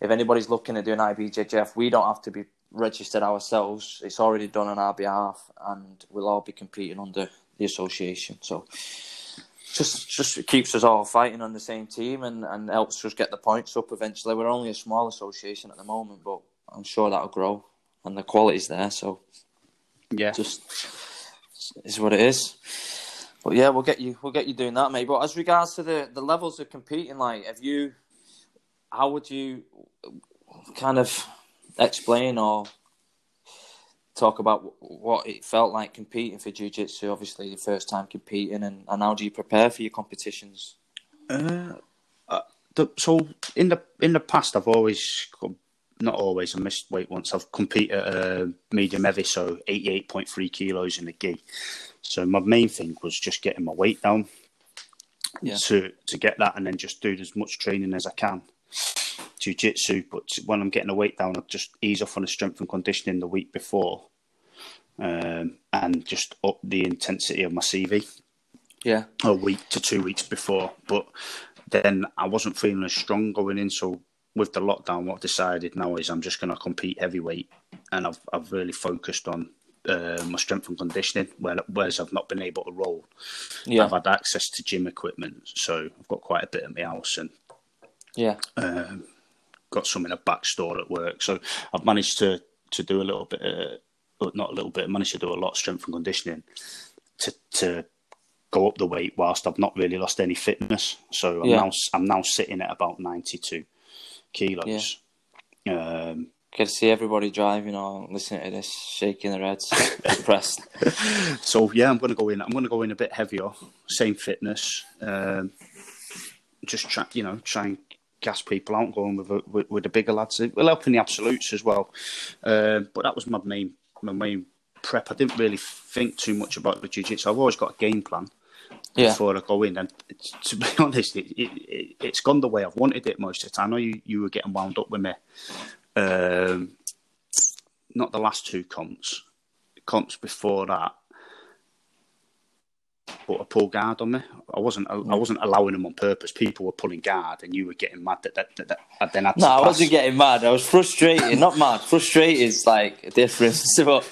[SPEAKER 1] if anybody's looking at doing IBJJF, we don't have to be registered ourselves. It's already done on our behalf, and we'll all be competing under the association. So just just keeps us all fighting on the same team, and, and helps us get the points up eventually. We're only a small association at the moment, but I'm sure that'll grow, and the quality's there. So
[SPEAKER 2] yeah.
[SPEAKER 1] just is what it is. But yeah, we'll get you we'll get you doing that, mate. But as regards to the, the levels of competing, like have you how would you kind of explain or talk about what it felt like competing for jiu jitsu, obviously your first time competing and, and how do you prepare for your competitions?
[SPEAKER 2] Uh, uh, the, so in the in the past, I've always not always. I missed weight once. I've competed at uh, medium heavy, so eighty eight point three kilos in the gi. So my main thing was just getting my weight down
[SPEAKER 1] Yeah.
[SPEAKER 2] to to get that, and then just do as much training as I can. Jiu jitsu, but when I'm getting a weight down, I just ease off on the strength and conditioning the week before, um, and just up the intensity of my CV
[SPEAKER 1] Yeah.
[SPEAKER 2] a week to two weeks before. But then I wasn't feeling as strong going in. So with the lockdown, what I've decided now is I'm just going to compete heavyweight, and I've I've really focused on uh, my strength and conditioning. Whereas I've not been able to roll,
[SPEAKER 1] Yeah.
[SPEAKER 2] I've had access to gym equipment, so I've got quite a bit at my house and
[SPEAKER 1] Yeah.
[SPEAKER 2] um, got some in a back store at work. So I've managed to to do a little bit, uh, not a little bit, managed to do a lot of strength and conditioning to to go up the weight whilst I've not really lost any fitness. So I'm
[SPEAKER 1] Yeah.
[SPEAKER 2] now I'm now sitting at about ninety two kilos. Um,
[SPEAKER 1] Get see everybody driving or listening to this, shaking their heads, *laughs* depressed. *laughs*
[SPEAKER 2] so yeah, I'm going to go in. I'm going to go in a bit heavier, same fitness. Um, just try, you know, try and gas people out, going with, a, with with the bigger lads. It will help in the absolutes as well. Um, but that was my main my main prep. I didn't really think too much about the jiu-jitsu. I've always got a game plan
[SPEAKER 1] Yeah.
[SPEAKER 2] before I go in, and it's, *laughs* to be honest, it, it, it, it's gone the way I've wanted it most of the time. I know you, you were getting wound up with me. Um, not the last two comps, comps before that. But a pull guard on me. I wasn't. I wasn't allowing them on purpose. People were pulling guard, and you were getting mad that that, that, that I then had to
[SPEAKER 1] No, I wasn't getting mad. I was frustrated. Not mad. *laughs* Frustrated is like a difference. *laughs* But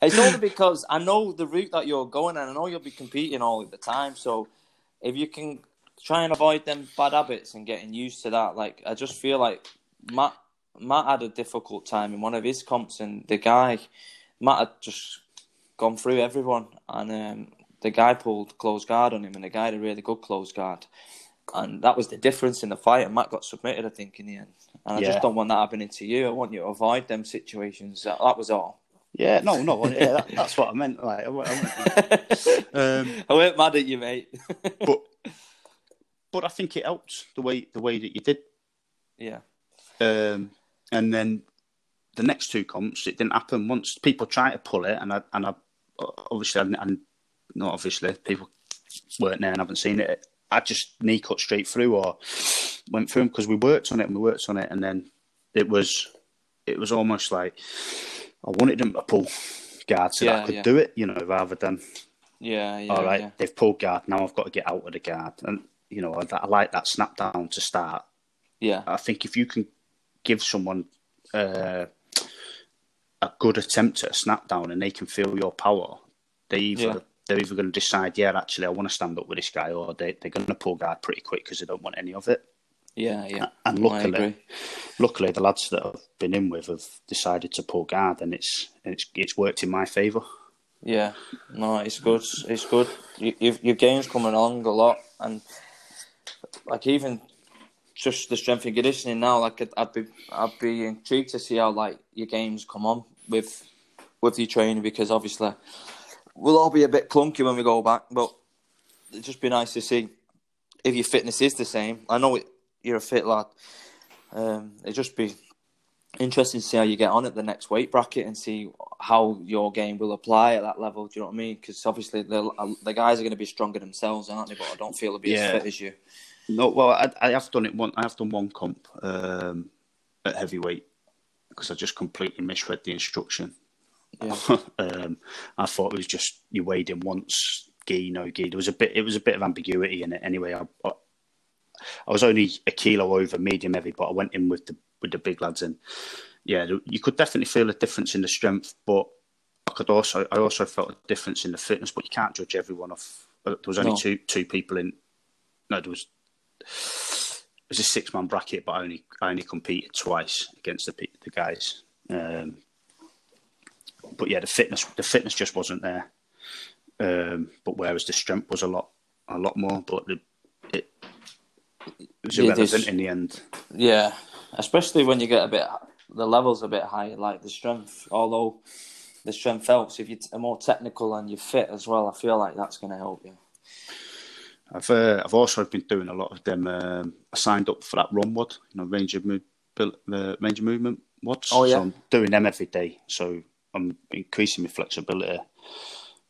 [SPEAKER 1] it's only because I know the route that you're going and I know you'll be competing all the time. So if you can try and avoid them bad habits and getting used to that, like I just feel like Matt Matt had a difficult time in one of his comps and the guy Matt had just gone through everyone and um, the guy pulled close guard on him, and the guy had a really good close guard, and that was the difference in the fight. And Matt got submitted, I think, in the end. And I
[SPEAKER 2] Yeah.
[SPEAKER 1] just don't want that happening to you. I want you to avoid them situations. That, that was all.
[SPEAKER 2] Yeah, no, no, yeah, that, that's what I meant. Like, I, went- I *laughs* um,
[SPEAKER 1] I weren't mad at you, mate. *laughs*
[SPEAKER 2] but but I think it helped the way the way that you did.
[SPEAKER 1] yeah,
[SPEAKER 2] Um, and then the next two comps, it didn't happen. Once people tried to pull it, and I and I obviously, and, and not obviously, people weren't there and haven't seen it. I just knee cut straight through or went through because we worked on it and we worked on it, and then it was it was almost like I wanted them to pull guard so that I could
[SPEAKER 1] yeah.
[SPEAKER 2] do it, you know, rather than
[SPEAKER 1] yeah, yeah.
[SPEAKER 2] all right,
[SPEAKER 1] yeah.
[SPEAKER 2] they've pulled guard now. I've got to get out of the guard, and you know, I, I like that snap down to start.
[SPEAKER 1] yeah.
[SPEAKER 2] I think if you can give someone uh, a good attempt at a snap down and they can feel your power, they either
[SPEAKER 1] Yeah.
[SPEAKER 2] They're either going to decide, yeah, actually, I want to stand up with this guy, or they, they're going to pull guard pretty quick because they don't want any of it.
[SPEAKER 1] Yeah, yeah.
[SPEAKER 2] And luckily, luckily, the lads that I've been in with have decided to pull guard, and it's it's it's worked in my favour.
[SPEAKER 1] Yeah, no, it's good. It's good. You, your game's coming along a lot, and like even just the strength and conditioning now, like I'd, I'd be, I'd be intrigued to see how like your games come on with with your training because obviously we'll all be a bit clunky when we go back, but it'd just be nice to see if your fitness is the same. I know it, you're a fit lad. Um, it'd just be interesting to see how you get on at the next weight bracket and see how your game will apply at that level. Do you know what I mean? Because obviously the the guys are going to be stronger themselves, aren't they? But I don't feel they'll be
[SPEAKER 2] Yeah.
[SPEAKER 1] as fit as you.
[SPEAKER 2] No, well, I, I have done it one. I have done one comp um, at heavyweight because I just completely misread the instruction.
[SPEAKER 1] Yeah. *laughs*
[SPEAKER 2] um, I thought it was just you weighed in once, gi no gi. There was a bit. It was a bit of ambiguity in it. Anyway, I, I, I was only a kilo over medium heavy, but I went in with the with the big lads, and yeah, you could definitely feel a difference in the strength, but I could also I also felt a difference in the fitness. But you can't judge everyone off. uh, There was only
[SPEAKER 1] No.
[SPEAKER 2] two two people in. No, there was it was a six man bracket, but I only I only competed twice against the the guys. Um, but yeah, the fitness the fitness just wasn't there. Um, but whereas the strength was a lot a lot more, but the, it, it was irrelevant in the end.
[SPEAKER 1] Yeah, especially when you get a bit the levels a bit higher, like the strength. Although the strength helps if you're more technical and you're fit as well. I feel like that's going to help you.
[SPEAKER 2] I've uh, I've also been doing a lot of them. Um, I signed up for that ROMWOD, you know, range of move, the range of movement wads.
[SPEAKER 1] Oh, yeah.
[SPEAKER 2] So I'm doing them every day. So I'm increasing my flexibility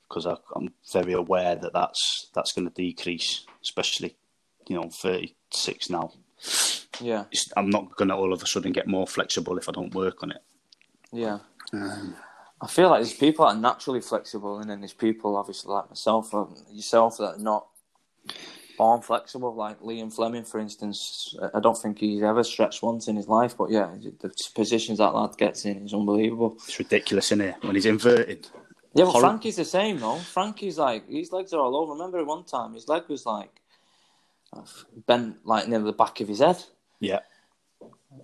[SPEAKER 2] because I'm very aware that that's that's going to decrease, especially you know, I'm 36 now.
[SPEAKER 1] Yeah,
[SPEAKER 2] It's, I'm not going to all of a sudden get more flexible if I don't work on it.
[SPEAKER 1] yeah.
[SPEAKER 2] Um,
[SPEAKER 1] I feel like there's people that are naturally flexible, and then there's people, obviously, like myself, or yourself, that are not born flexible. Like Liam Fleming, for instance, I don't think he's ever stretched once in his life. But yeah, the positions that lad gets in is unbelievable.
[SPEAKER 2] it's ridiculous, isn't it? When he's inverted.
[SPEAKER 1] Yeah, but Frankie's the same, though. Frankie's like his legs are all over. Remember one time his leg was like bent like near the back of his head.
[SPEAKER 2] Yeah.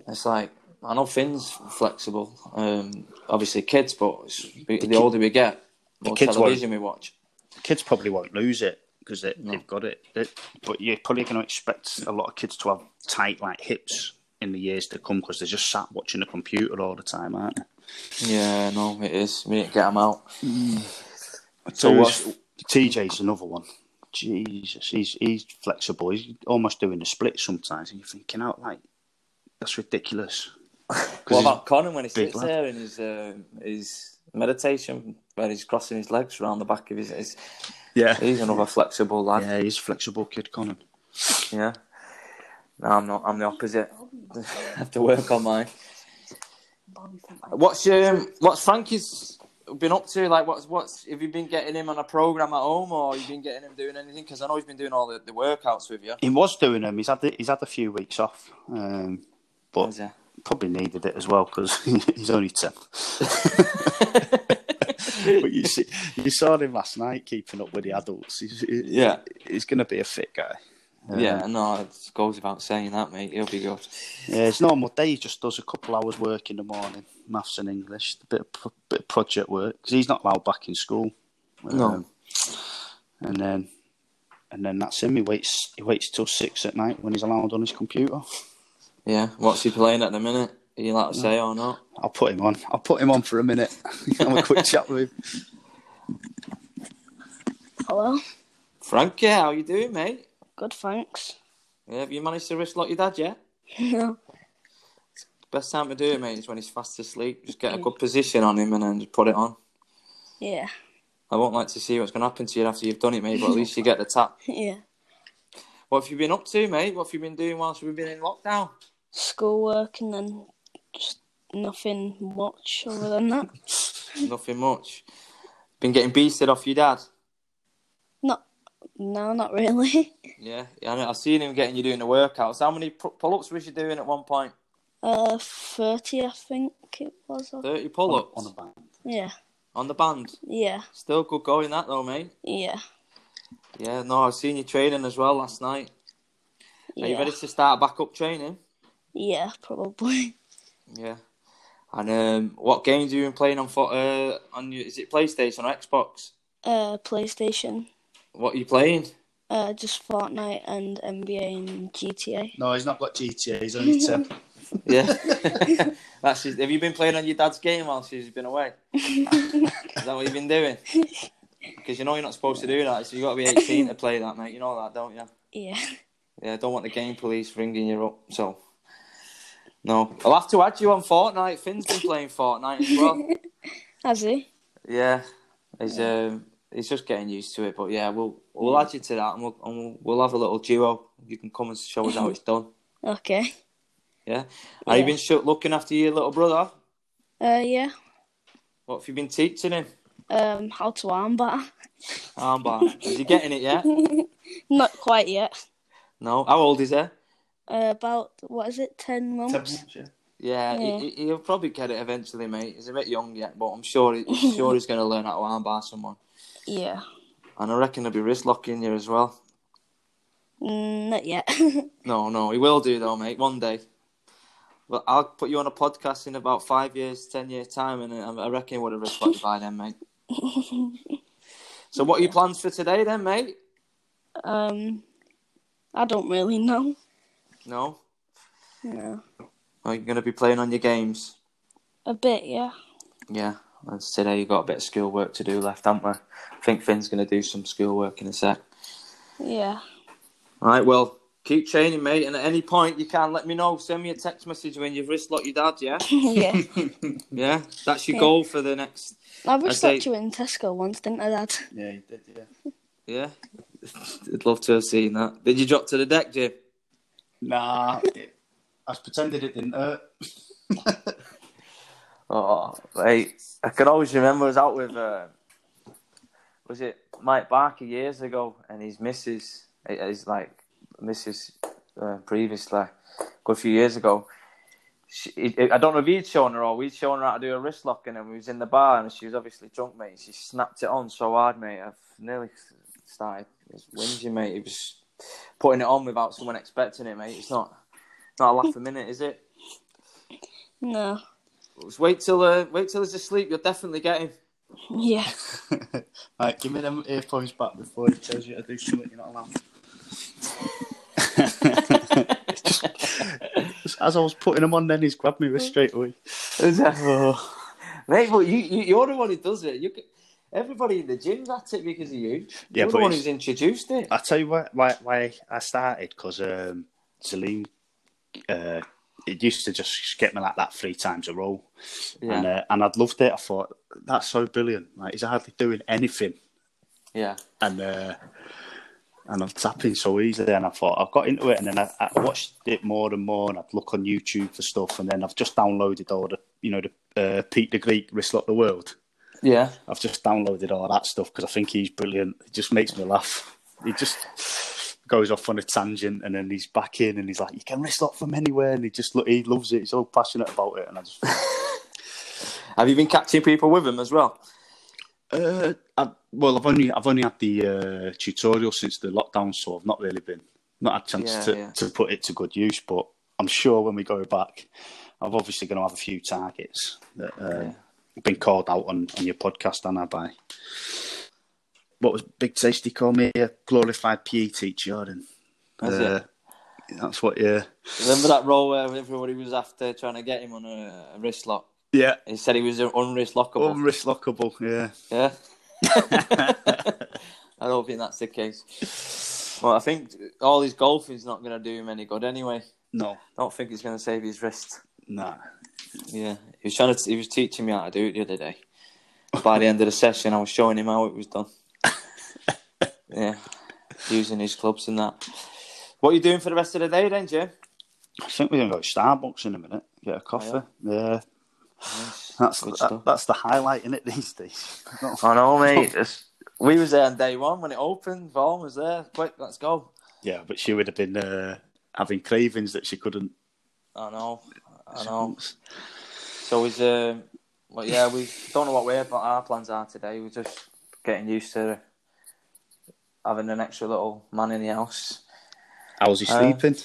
[SPEAKER 1] It's like I know Finn's flexible. Um, obviously kids, but it's, the,
[SPEAKER 2] ki-
[SPEAKER 1] older we get, the more
[SPEAKER 2] kids
[SPEAKER 1] television we watch.
[SPEAKER 2] The kids probably won't lose it because they,
[SPEAKER 1] No.
[SPEAKER 2] they've got it. They- but you're probably going to expect a lot of kids to have tight like hips in the years to come because they're just sat watching a computer all the time, aren't they?
[SPEAKER 1] Yeah, no, it is. To get them out.
[SPEAKER 2] So
[SPEAKER 1] So
[SPEAKER 2] what's,
[SPEAKER 1] what's-
[SPEAKER 2] TJ's another one. Jesus, he's he's flexible. He's almost doing the split sometimes, and you're thinking out like that's ridiculous. *laughs*
[SPEAKER 1] What about Conan when he sits
[SPEAKER 2] lad.
[SPEAKER 1] there in his uh, his meditation where he's crossing his legs around the back of his? his
[SPEAKER 2] yeah,
[SPEAKER 1] he's another flexible lad.
[SPEAKER 2] yeah, he's a flexible kid, Conan.
[SPEAKER 1] Yeah. No, I'm not. I'm the opposite. I *laughs* have to work on mine. What's um, what's Frankie's been up to? Like, what's what's have you been getting him on a program at home, or you been getting him doing anything? Because I know he's been doing all the, the workouts with you.
[SPEAKER 2] He was doing them. He's had the, he's had a few weeks off, um, but probably needed it as well because *laughs* he's only ten. *laughs* *laughs* but you see, you saw him last night keeping up with the adults. He's, he-
[SPEAKER 1] Yeah.
[SPEAKER 2] he's going to be a fit guy. Um,
[SPEAKER 1] yeah, no, it goes without saying that, mate. He'll be good.
[SPEAKER 2] yeah. His normal day he just does a couple hours work in the morning, maths and English, a bit of, pro- bit of project work because he's not allowed back in school.
[SPEAKER 1] No.
[SPEAKER 2] and then and then that's him. He waits he waits till six at night when he's allowed on his computer.
[SPEAKER 1] Yeah. What's he playing at the minute? Are you allowed to mm. say or not?
[SPEAKER 2] I'll put him on. I'll put him on for a minute. *laughs* Have a quick chat with him.
[SPEAKER 3] Hello.
[SPEAKER 1] Frankie, how you doing, mate?
[SPEAKER 3] Good, thanks.
[SPEAKER 1] Yeah, have you managed to wrist lock your dad yet? *laughs*
[SPEAKER 3] No.
[SPEAKER 1] Best time to do it, mate, is when he's fast asleep. Just get a good position on him and then just put it on.
[SPEAKER 3] yeah.
[SPEAKER 1] I won't like to see what's going to happen to you after you've done it, mate, but at least you get the tap. *laughs*
[SPEAKER 3] Yeah.
[SPEAKER 1] What have you been up to, mate? What have you been doing whilst we've been in lockdown?
[SPEAKER 3] Schoolwork and then just nothing much other than that. *laughs*
[SPEAKER 1] Nothing much. Been getting beasted off your dad?
[SPEAKER 3] Not. No, not really. *laughs*
[SPEAKER 1] Yeah, yeah I mean, I've seen him getting you doing the workouts. How many pu- pull-ups was you doing at one point?
[SPEAKER 3] Uh, thirty, I think it was.
[SPEAKER 1] 30 pull-ups?
[SPEAKER 2] on a band.
[SPEAKER 3] Yeah.
[SPEAKER 1] On the band?
[SPEAKER 3] Yeah.
[SPEAKER 1] Still good going that though, mate.
[SPEAKER 3] Yeah.
[SPEAKER 1] Yeah, no, I've seen you training as well last night. Are you ready to start back up training?
[SPEAKER 3] Yeah, probably. *laughs*
[SPEAKER 1] Yeah. And um, what games have you been playing on? For, uh, on your, is it PlayStation or Xbox?
[SPEAKER 3] Uh, PlayStation.
[SPEAKER 1] What are you playing?
[SPEAKER 3] Uh, just Fortnite and NBA and GTA.
[SPEAKER 2] No, he's not got GTA. He's only *laughs* ten.
[SPEAKER 1] Yeah. *laughs* *laughs* That's his, have you been playing on your dad's game while she's been away? Is that what you've been doing? Because you know you're not supposed to do that. So you have got to be 18 to play that, mate. You know that, don't you?
[SPEAKER 3] Yeah.
[SPEAKER 1] Yeah, don't want the game police ringing you up. So, no, I'll have to add you on Fortnite. Finn's been playing Fortnite as well. *laughs*
[SPEAKER 3] Has he?
[SPEAKER 1] Yeah, he's um, he's just getting used to it. But yeah, we'll we'll add you to that, and we'll and we'll, we'll have a little duo. You can come and show us how it's *laughs* done.
[SPEAKER 3] Okay.
[SPEAKER 1] Yeah. Have you
[SPEAKER 3] Yeah.
[SPEAKER 1] been sh- looking after your little brother?
[SPEAKER 3] Uh, yeah.
[SPEAKER 1] What have you been teaching him?
[SPEAKER 3] Um, how to armbar?
[SPEAKER 1] Armbar. Is he getting it yet? *laughs*
[SPEAKER 3] Not quite yet.
[SPEAKER 1] No. How old is he?
[SPEAKER 3] Uh, about what is it? Ten months.
[SPEAKER 2] yeah.
[SPEAKER 1] Yeah,
[SPEAKER 3] Yeah.
[SPEAKER 1] He, he- he'll probably get it eventually, mate. He's a bit young yet, but I'm sure he, sure he's going to learn how to armbar someone.
[SPEAKER 3] Yeah.
[SPEAKER 1] And I reckon he'll be wrist locking you as well.
[SPEAKER 3] Mm, not yet. *laughs*
[SPEAKER 1] No, no, he will do though, mate. One day. But I'll put you on a podcast in about five years, ten years time, and I I reckon he would have wrist locked you by then, mate. *laughs* So, what are your plans for today, then, mate?
[SPEAKER 3] um, I don't really know.
[SPEAKER 1] No,
[SPEAKER 3] No.
[SPEAKER 1] Oh, are you going to be playing on your games?
[SPEAKER 3] A bit, yeah.
[SPEAKER 1] Yeah, and today you've got a bit of schoolwork to do left, haven't we? I think Finn's going to do some schoolwork in a sec.
[SPEAKER 3] Yeah.
[SPEAKER 1] All right, well, keep training, mate. And at any point, you can let me know. Send me a text message when you've wrist locked your dad. Yeah, *laughs*
[SPEAKER 3] yeah. *laughs*
[SPEAKER 1] yeah. That's your
[SPEAKER 3] Yeah.
[SPEAKER 1] goal for the next.
[SPEAKER 3] I was
[SPEAKER 1] say-
[SPEAKER 3] you in Tesco once, didn't I, Dad?
[SPEAKER 2] Yeah, he did. Yeah. *laughs*
[SPEAKER 1] Yeah, I'd love to have seen that. Did you drop to the deck, Jim?
[SPEAKER 2] Nah, it, I was pretended it didn't hurt. *laughs*
[SPEAKER 1] Oh, mate, I can always remember I was out with, uh, was it Mike Barker years ago, and his missus, his like missus uh, previously, a good few years ago. She, I don't know if he'd shown her or we'd shown her how to do a wrist lock, and then we was in the bar, and she was obviously drunk, mate. She snapped it on so hard, mate. I've nearly started whinging, mate. It was putting it on without someone expecting it, mate. It's not, not a laugh a minute, is it?
[SPEAKER 3] No.
[SPEAKER 1] Just wait till uh, wait till he's asleep. You'll definitely get him.
[SPEAKER 3] Yeah. *laughs*
[SPEAKER 2] right, give me them earphones back before he tells you to do something you're not allowed. just, *laughs* just as I was putting them on, then he's grabbed me wrist straight away. Oh. *laughs*
[SPEAKER 1] Mate, but you, you you're the one who does it. You can, everybody in the gym's at it because of you.
[SPEAKER 2] Yeah,
[SPEAKER 1] you're the one who's introduced it.
[SPEAKER 2] I tell you why why, why I started because um, Celine, uh, it used to just get me like that three times a row,
[SPEAKER 1] Yeah,
[SPEAKER 2] and uh, and I'd loved it. I thought that's so brilliant. Like he's hardly doing anything,
[SPEAKER 1] yeah,
[SPEAKER 2] and uh, and I'm tapping so easily. And I thought I've got into it, and then I, I watched it more and more, and I'd look on YouTube for stuff, and then I've just downloaded all the you know the uh, Pete the Greek Wrist Lock the World.
[SPEAKER 1] Yeah.
[SPEAKER 2] I've just downloaded all that stuff because I think he's brilliant. It just makes me laugh. He just goes off on a tangent and then he's back in and he's like, "You can wrist lock from anywhere," and he just he loves it. He's so passionate about it, and I just *laughs*
[SPEAKER 1] Have you been catching people with him as well?
[SPEAKER 2] uh, I, well, I've only I've only had the uh, tutorial since the lockdown, so I've not really been not had a chance
[SPEAKER 1] Yeah,
[SPEAKER 2] to,
[SPEAKER 1] yeah.
[SPEAKER 2] to put it to good use. But I'm sure when we go back, I'm obviously going to have a few targets that uh,
[SPEAKER 1] Yeah.
[SPEAKER 2] Been called out on, on your podcast, and I by. what was Big Tasty called me a glorified PE teacher, and uh, that's what. Yeah,
[SPEAKER 1] Remember that role where everybody was after trying to get him on a, a wrist lock?
[SPEAKER 2] yeah,
[SPEAKER 1] He said he was unwrist lockable.
[SPEAKER 2] unwrist lockable. Yeah,
[SPEAKER 1] Yeah. *laughs* *laughs* I don't think that's the case. Well, I think all his golfing's not going to do him any good anyway.
[SPEAKER 2] no,
[SPEAKER 1] I don't think he's going to save his wrist.
[SPEAKER 2] Nah.
[SPEAKER 1] Yeah, he was trying to. He was teaching me how to do it the other day. By the end of the session, I was showing him how it was done. *laughs* yeah, using his clubs and that. What are you doing for the rest of the day then, Jim?
[SPEAKER 2] I think we're gonna go to Starbucks in a minute. Get a coffee. yeah.
[SPEAKER 1] Nice.
[SPEAKER 2] That's that, that's the highlight in it these days. *laughs*
[SPEAKER 1] I know, mate. It's- we was there on day one when it opened. Vaughan was there. Quick, let's go.
[SPEAKER 2] Yeah, but she would have been uh, having cravings that she couldn't.
[SPEAKER 1] I know. I know. So is um, well, yeah, we don't know what we're, but our plans are today. We're just getting used to having an extra little man in the house.
[SPEAKER 2] How's he
[SPEAKER 1] Uh,
[SPEAKER 2] sleeping?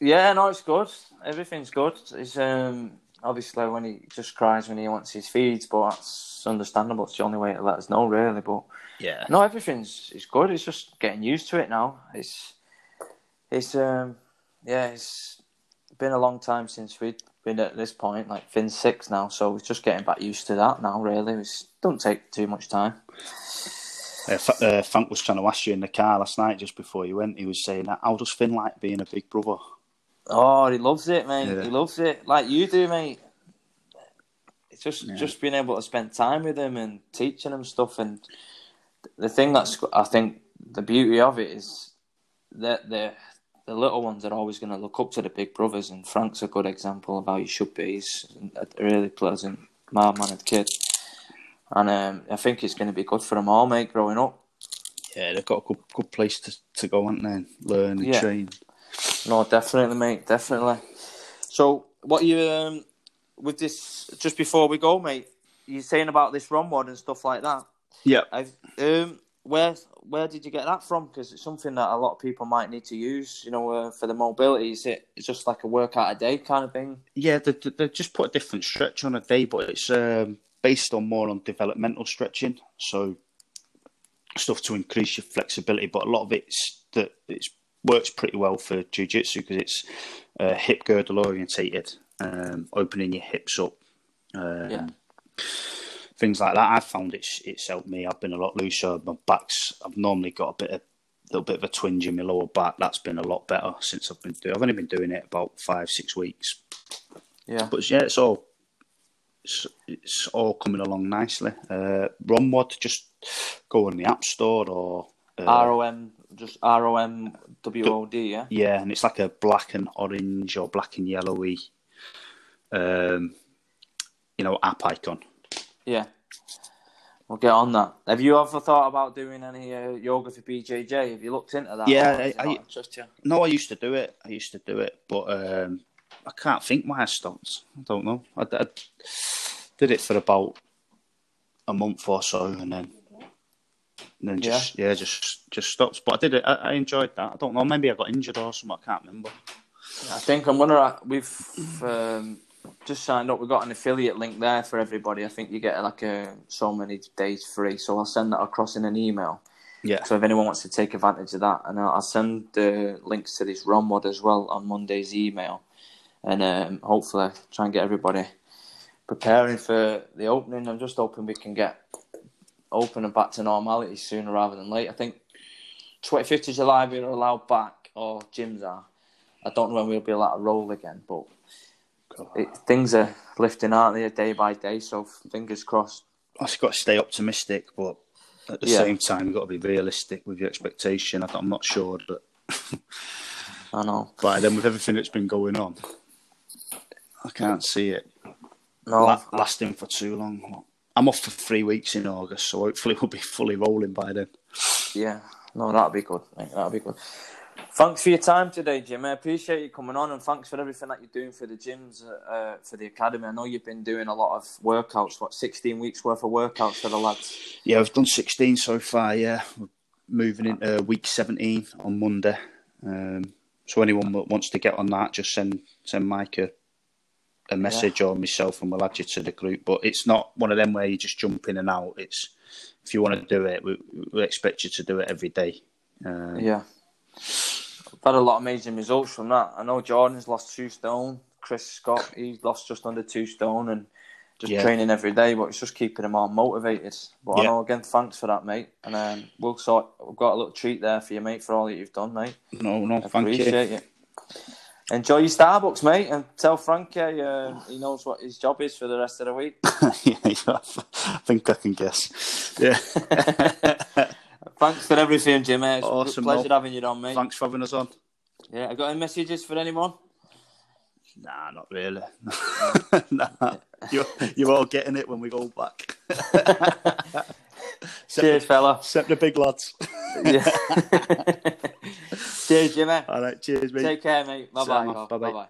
[SPEAKER 1] Yeah, no, it's good. Everything's good. It's um obviously when he just cries when he wants his feeds, but that's understandable. It's the only way to let us know, really. But
[SPEAKER 2] yeah.
[SPEAKER 1] no, everything's it's good. It's just getting used to it now. It's it's um yeah, it's been a long time since we'd been at this point. Like Finn's six now, so we're just getting back used to that now. Really, it don't take too much time.
[SPEAKER 2] Uh, F- uh, Frank was trying to ask you in the car last night just before you went. He was saying, "How does Finn like being a big brother?"
[SPEAKER 1] Oh, he loves it, mate.
[SPEAKER 2] Yeah.
[SPEAKER 1] He loves it like you do, mate. It's just
[SPEAKER 2] Yeah.
[SPEAKER 1] just being able to spend time with him and teaching him stuff. And the thing that's I think the beauty of it is that the the little ones are always going to look up to the big brothers. And Frank's a good example of how you should be. He's a really pleasant, mild mannered kid. And um, I think it's going to be good for them all, mate, growing up.
[SPEAKER 2] Yeah, they've got a good, good place to, to go, haven't they? and Learn and
[SPEAKER 1] Yeah.
[SPEAKER 2] train.
[SPEAKER 1] No, definitely, mate, definitely. So, what you um with this? Just before we go, mate, you saying about this ROMWOD and stuff like that.
[SPEAKER 2] Yeah.
[SPEAKER 1] I've um where where did you get that from? Because it's something that a lot of people might need to use. You know, uh, for the mobility, is it? It's just like a workout a day kind of thing.
[SPEAKER 2] Yeah, they, they, just put a different stretch on a day, but it's um, based on more on developmental stretching. So stuff to increase your flexibility, but a lot of it's that it's works pretty well for jiu-jitsu because it's uh, hip girdle orientated, um, opening your hips up. Um,
[SPEAKER 1] Yeah.
[SPEAKER 2] Things like that. I've found it's it's helped me. I've been a lot looser. My back's. I've normally got a bit of little bit of a twinge in my lower back. That's been a lot better since I've been doing. I've only been doing it about five six weeks.
[SPEAKER 1] Yeah.
[SPEAKER 2] But yeah, it's all it's, it's all coming along nicely. Uh, ROMWOD, just go on the App Store or uh,
[SPEAKER 1] R O M, just R O M W O D. Yeah.
[SPEAKER 2] yeah, and it's like a black and orange or black and yellowy, um, you know, app icon.
[SPEAKER 1] Yeah. We'll get on that. Have you ever thought about doing any uh, yoga for BJJ? Have you looked into that?
[SPEAKER 2] Yeah,
[SPEAKER 1] Or does it
[SPEAKER 2] I- I-
[SPEAKER 1] interest you?
[SPEAKER 2] No, I used to do it. I used to do it, but um, I can't think why I stopped. I don't know. I, I did it for about a month or so, and then and then just yeah, just just stopped. But I did it. I, I enjoyed that. I don't know. Maybe I got injured or something. I can't remember.
[SPEAKER 1] I think I'm gonna. We've um, just signed up. We've got an affiliate link there for everybody. I think you get like a so many days free. So I'll send that across in an email.
[SPEAKER 2] Yeah,
[SPEAKER 1] So if anyone wants to take advantage of that, and I'll I'll send the links to this ROMWOD as well on Monday's email, and um, hopefully try and get everybody preparing for the opening. I'm just hoping we can get open and back to normality sooner rather than late. I think 25th of July we're allowed back, or gyms are. I don't know when we'll be allowed to roll again, but it, things are lifting, aren't they, day by day? So fingers crossed.
[SPEAKER 2] I've got to stay optimistic, but at the
[SPEAKER 1] Yeah.
[SPEAKER 2] same time, you've got to be realistic with your expectation. I'm not sure but
[SPEAKER 1] I know.
[SPEAKER 2] by then, with everything that's been going on, I can't see it
[SPEAKER 1] No,
[SPEAKER 2] la- lasting for too long. I'm off for three weeks in August, so hopefully *laughs* we'll be fully rolling by then.
[SPEAKER 1] Yeah, no, that'll be good. Mate. That'll be good. Thanks for your time today, Jim. I appreciate you coming on, and thanks for everything that you're doing for the gyms, uh, uh, for the academy. I know you've been doing a lot of workouts. What, 16 weeks worth of workouts for the lads?
[SPEAKER 2] Yeah, we've done 16 so far. Yeah, we're moving into week 17 on Monday. Um, so anyone that wants to get on that, just send send Mike a, a message or myself, and we'll add you to the group. But it's not one of them where you just jump in and out. It's if you want to do it, we, we expect you to do it every day. Um,
[SPEAKER 1] Yeah. I've had a lot of amazing results from that. I know Jordan's lost two stone. Chris Scott, he's lost just under two stone and just
[SPEAKER 2] Yeah.
[SPEAKER 1] training every day, but it's just keeping him all motivated. But I know again, thanks for that, mate. And um, we'll sort. We've got a little treat there for you, mate, for all that you've done, mate.
[SPEAKER 2] No, no,
[SPEAKER 1] I
[SPEAKER 2] thank you.
[SPEAKER 1] appreciate you. Enjoy your Starbucks, mate, and tell Frankie uh, he knows what his job is for the rest of the week. *laughs*
[SPEAKER 2] yeah, yeah, *laughs* I think I can guess. Yeah. *laughs*
[SPEAKER 1] Thanks for everything, Jimmy. It's
[SPEAKER 2] Awesome,
[SPEAKER 1] a pleasure having you on, mate.
[SPEAKER 2] Thanks for having us on.
[SPEAKER 1] Yeah, I got any messages for anyone?
[SPEAKER 2] Nah, not really. *laughs* nah, you're, you're all getting it when we go back. *laughs*
[SPEAKER 1] Cheers, fella.
[SPEAKER 2] Except the big lads.
[SPEAKER 1] Yeah. *laughs* Cheers, Jimmy.
[SPEAKER 2] All right, cheers, mate.
[SPEAKER 1] Take care, mate. Bye bye. Bye bye.